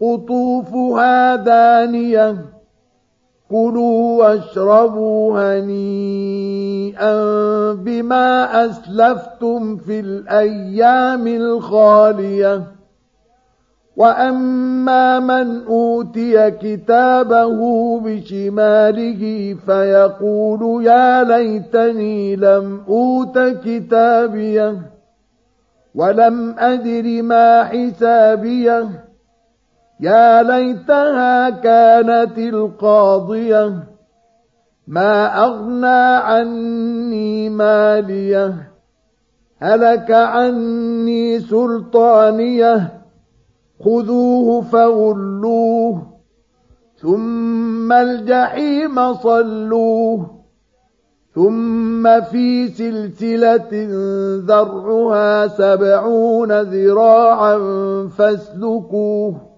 قطوفها دانية. كلوا واشربوا هنيئا بما أسلفتم في الأيام الخالية. وأما من أوتي كتابه بشماله فيقول يا ليتني لم أوت كتابيه ولم أدر ما حسابيه. يا ليتها كانت القاضية ما أغنى عني مالية هلك عني سلطانية خذوه فغلوه ثم الجحيم صلوه ثم في سلسلة ذرعها سبعون ذراعا فاسلكوه.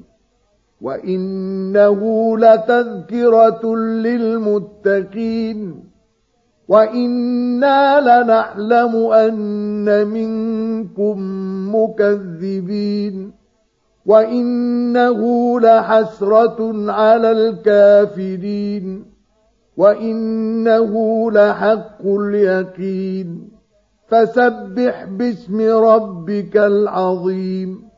وإنه لتذكرة للمتقين وإنا لنعلم أن منكم مكذبين وإنه لحسرة على الكافرين وإنه لحق اليقين فسبح باسم ربك العظيم